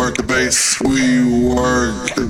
work the bass, we work the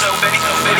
so many, so many.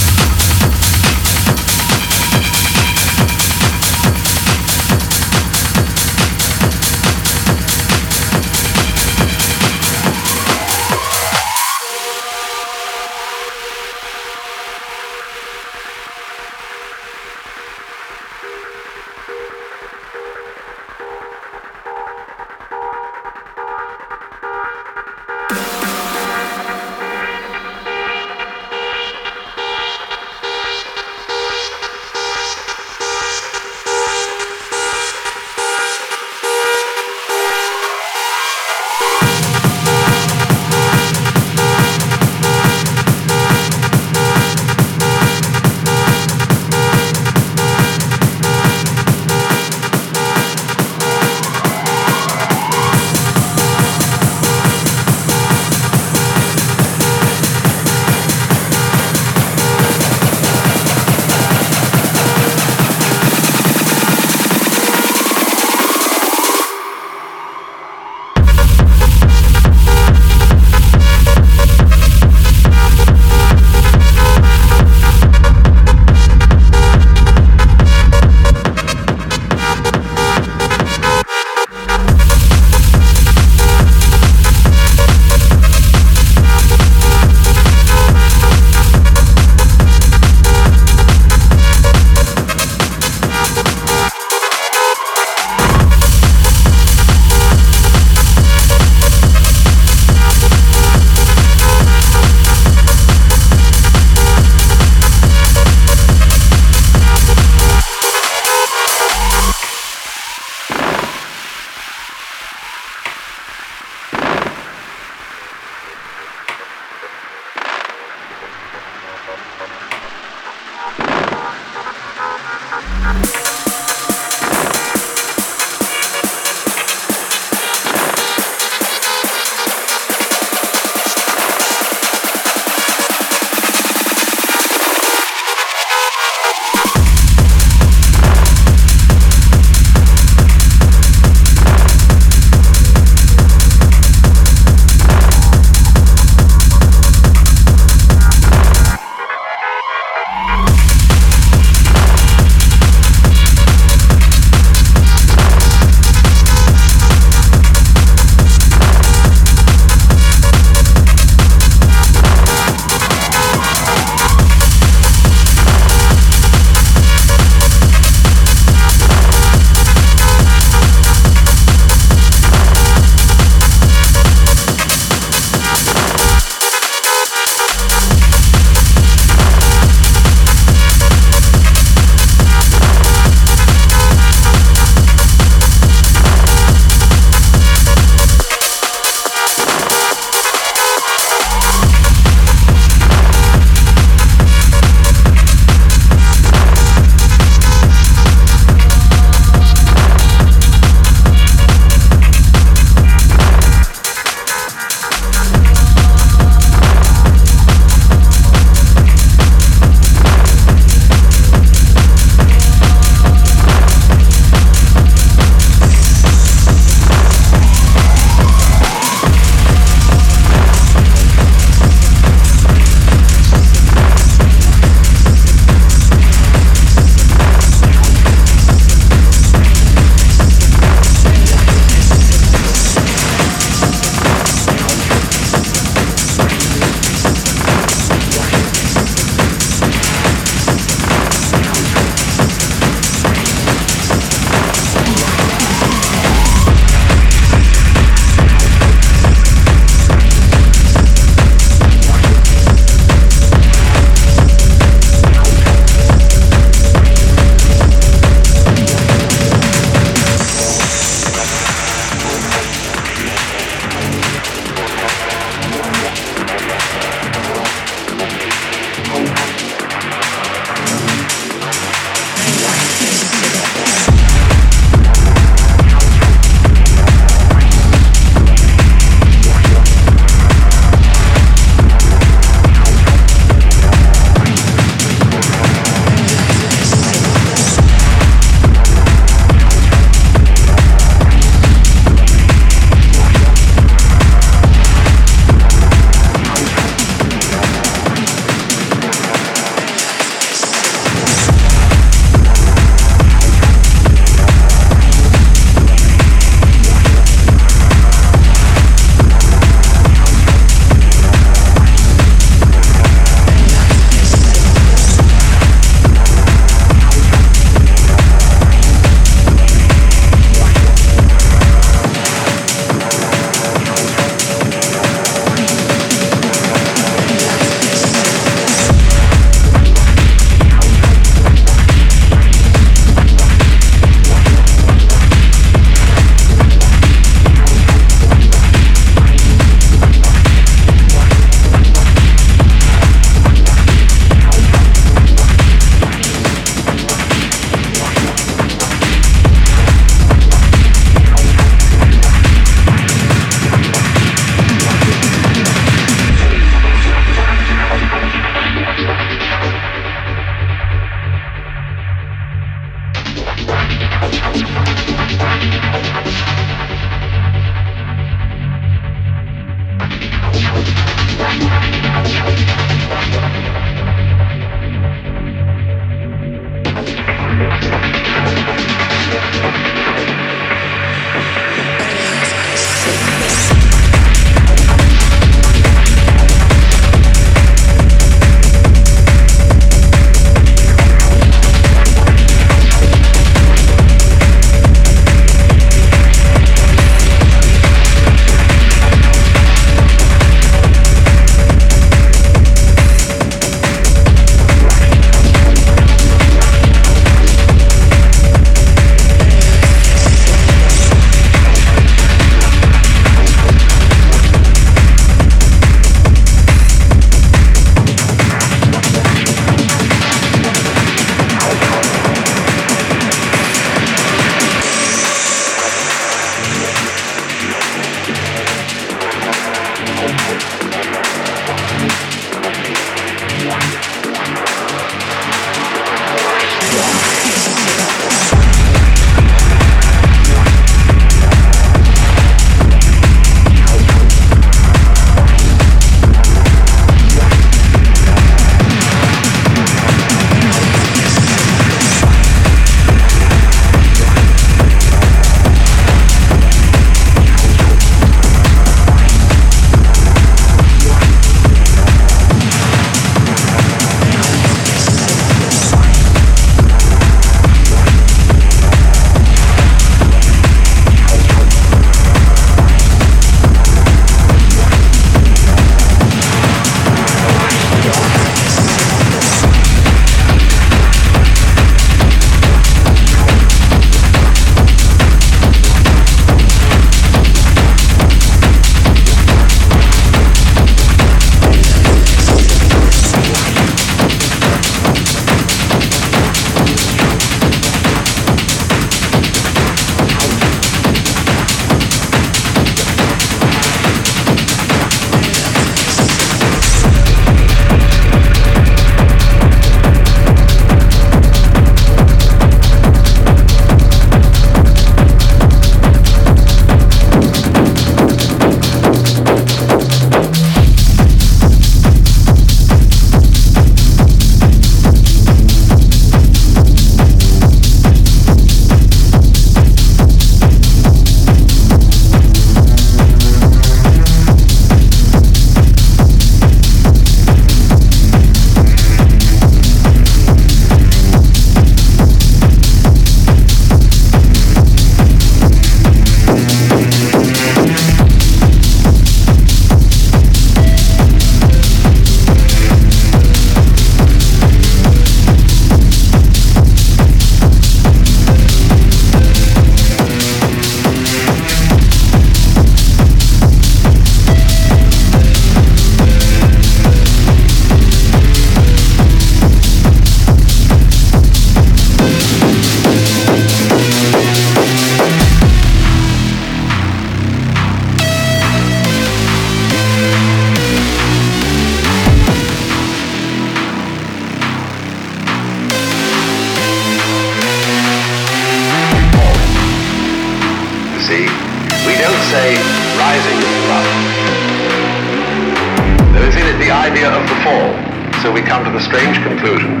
until we come to the strange conclusion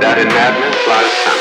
that in madness lies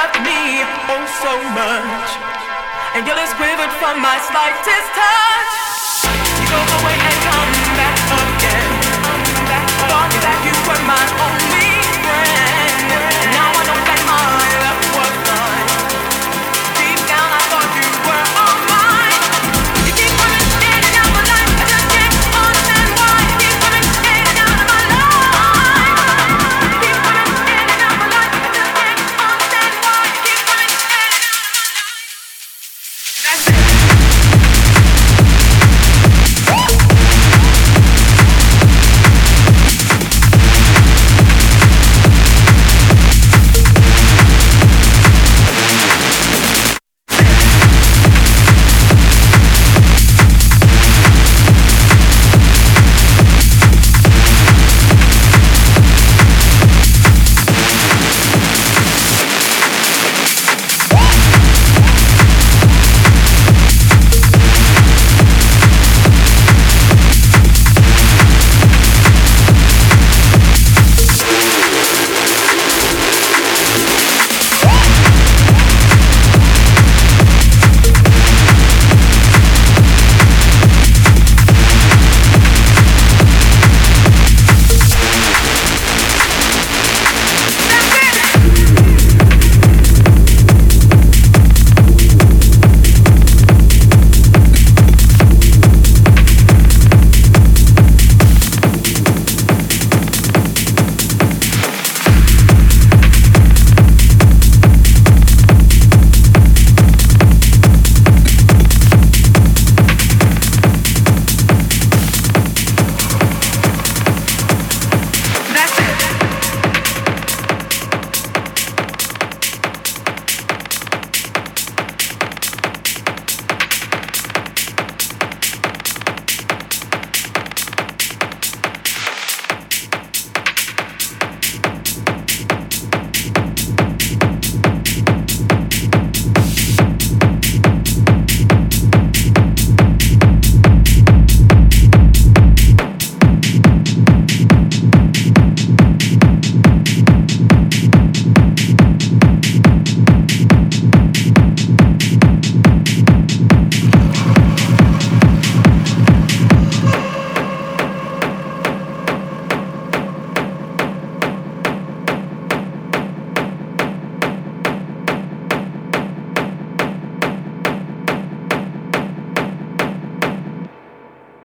loved me oh so much. And your lips quivered from my slightest touch. You go away and come back again. come back, come back. you were my only.